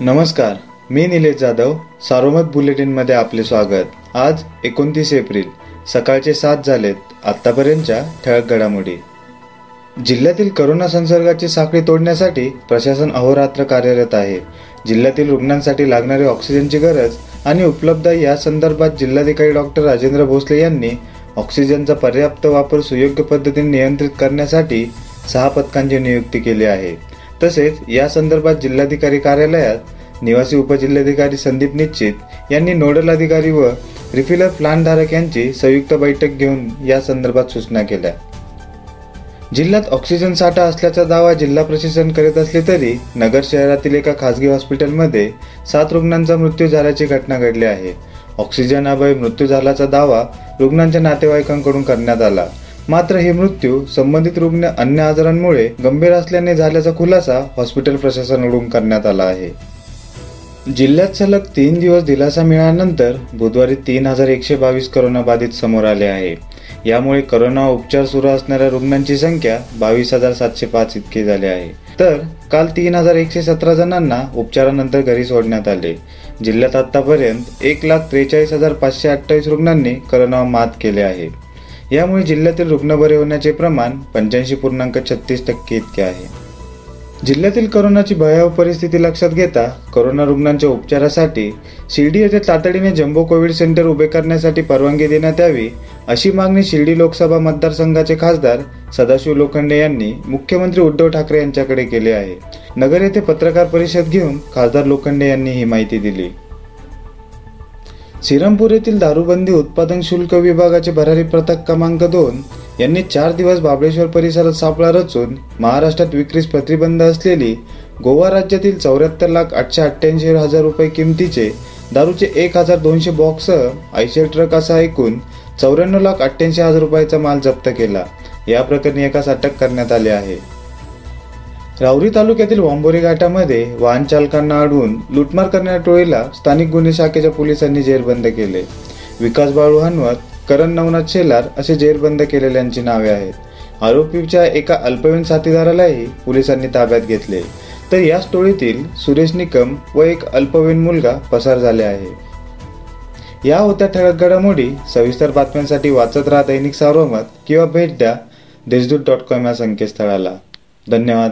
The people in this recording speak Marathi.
नमस्कार मी निलेश जाधव सारोमत बुलेटिनमध्ये आपले स्वागत. आज एकोणतीस एप्रिल सकाळचे सात झालेत आत्तापर्यंतच्या ठळक घडामोडी. जिल्ह्यातील करोना संसर्गाची साखळी तोडण्यासाठी प्रशासन अहोरात्र कार्यरत आहे. जिल्ह्यातील रुग्णांसाठी लागणारी ऑक्सिजनची गरज आणि उपलब्ध या संदर्भात जिल्हाधिकारी डॉक्टर राजेंद्र भोसले यांनी ऑक्सिजनचा पर्याप्त वापर सुयोग्य पद्धतीने नियंत्रित करण्यासाठी सहा पथकांची नियुक्ती केली आहे. तसेच या संदर्भात जिल्हाधिकारी कार्यालयात निवासी उपजिल्हाधिकारी संदीप निश्चित यांनी नोडल अधिकारी व रिफिलर प्लांटधारक यांची संयुक्त बैठक घेऊन या संदर्भात सूचना केल्या. जिल्ह्यात ऑक्सिजन साठा असल्याचा दावा जिल्हा प्रशासन करीत असले तरी नगर शहरातील एका खासगी हॉस्पिटलमध्ये सात रुग्णांचा मृत्यू झाल्याची घटना घडली आहे. ऑक्सिजन अभावी मृत्यू झाल्याचा दावा रुग्णांच्या नातेवाईकांकडून करण्यात आला. मात्र हे मृत्यू संबंधित रुग्ण अन्य आजारांमुळे गंभीर असल्याने झाल्याचा खुलासा हॉस्पिटल प्रशासनाकडून करण्यात आला आहे. जिल्ह्यात सलग तीन दिवस दिलासा मिळाल्यानंतर बुधवारी तीन हजार एकशे बावीस करोना बाधित समोर आले आहे. यामुळे करोना उपचार सुरू असणाऱ्या रुग्णांची संख्या बावीस हजार सातशे पाच इतकी झाली आहे. तर काल तीन हजार एकशे सतरा जणांना उपचारानंतर घरी सोडण्यात आले. जिल्ह्यात आतापर्यंत एक लाख त्रेचाळीस हजार पाचशे अठ्ठावीस रुग्णांनी करोनावर मात केले आहे. यामुळे जिल्ह्यातील रुग्ण बरे होण्याचे प्रमाण पंच्याऐंशी पूर्णांक छत्तीस टक्के इतके आहे. जिल्ह्यातील करोनाची भयावह परिस्थिती लक्षात घेता करोना रुग्णांच्या उपचारासाठी शिर्डी येथे तातडीने जम्बो कोविड सेंटर उभे करण्यासाठी परवानगी देण्यात यावी अशी मागणी शिर्डी लोकसभा मतदारसंघाचे खासदार सदाशिव लोखंडे यांनी मुख्यमंत्री उद्धव ठाकरे यांच्याकडे केली आहे. नगर येथे पत्रकार परिषद घेऊन खासदार लोखंडे यांनी ही माहिती दिली. श्रीरामपूर येथील दारूबंदी उत्पादन शुल्क विभागाचे भरारी पथक क्रमांक दोन यांनी चार दिवस बाबळेश्वर परिसरात सापळा रचून महाराष्ट्रात विक्रीस प्रतिबंध असलेली गोवा राज्यातील चौऱ्याहत्तर लाख आठशे अठ्ठ्याऐंशी हजार रुपये किमतीचे दारूचे एक हजार दोनशे बॉक्ससह ऐंशी ट्रक असा ऐकून चौऱ्याण्णव लाख अठ्ठ्याऐंशी हजार रुपयाचा माल जप्त केला. या प्रकरणी एकास अटक करण्यात आली आहे. राऊरी तालुक्यातील वांबोरी घाटामध्ये वाहन चालकांना अडवून लुटमार करणाऱ्या टोळीला स्थानिक गुन्हे शाखेच्या पोलिसांनी जेरबंद केले. विकास बाळू हनवत करण नवनाथ शेलार असे जेरबंद केलेल्यांची नावे आहेत. आरोपीच्या एका अल्पवयीन साथीदारालाही पोलिसांनी ताब्यात घेतले. तर याच टोळीतील सुरेश निकम व एक अल्पवयीन मुलगा पसार झाले आहे. या होत्या ठळक घडामोडी सविस्तर बातम्यांसाठी वाचत राहा दैनिक सार्वमत किंवा भेट द्या देशदूत डॉट कॉम या संकेतस्थळाला. धन्यवाद.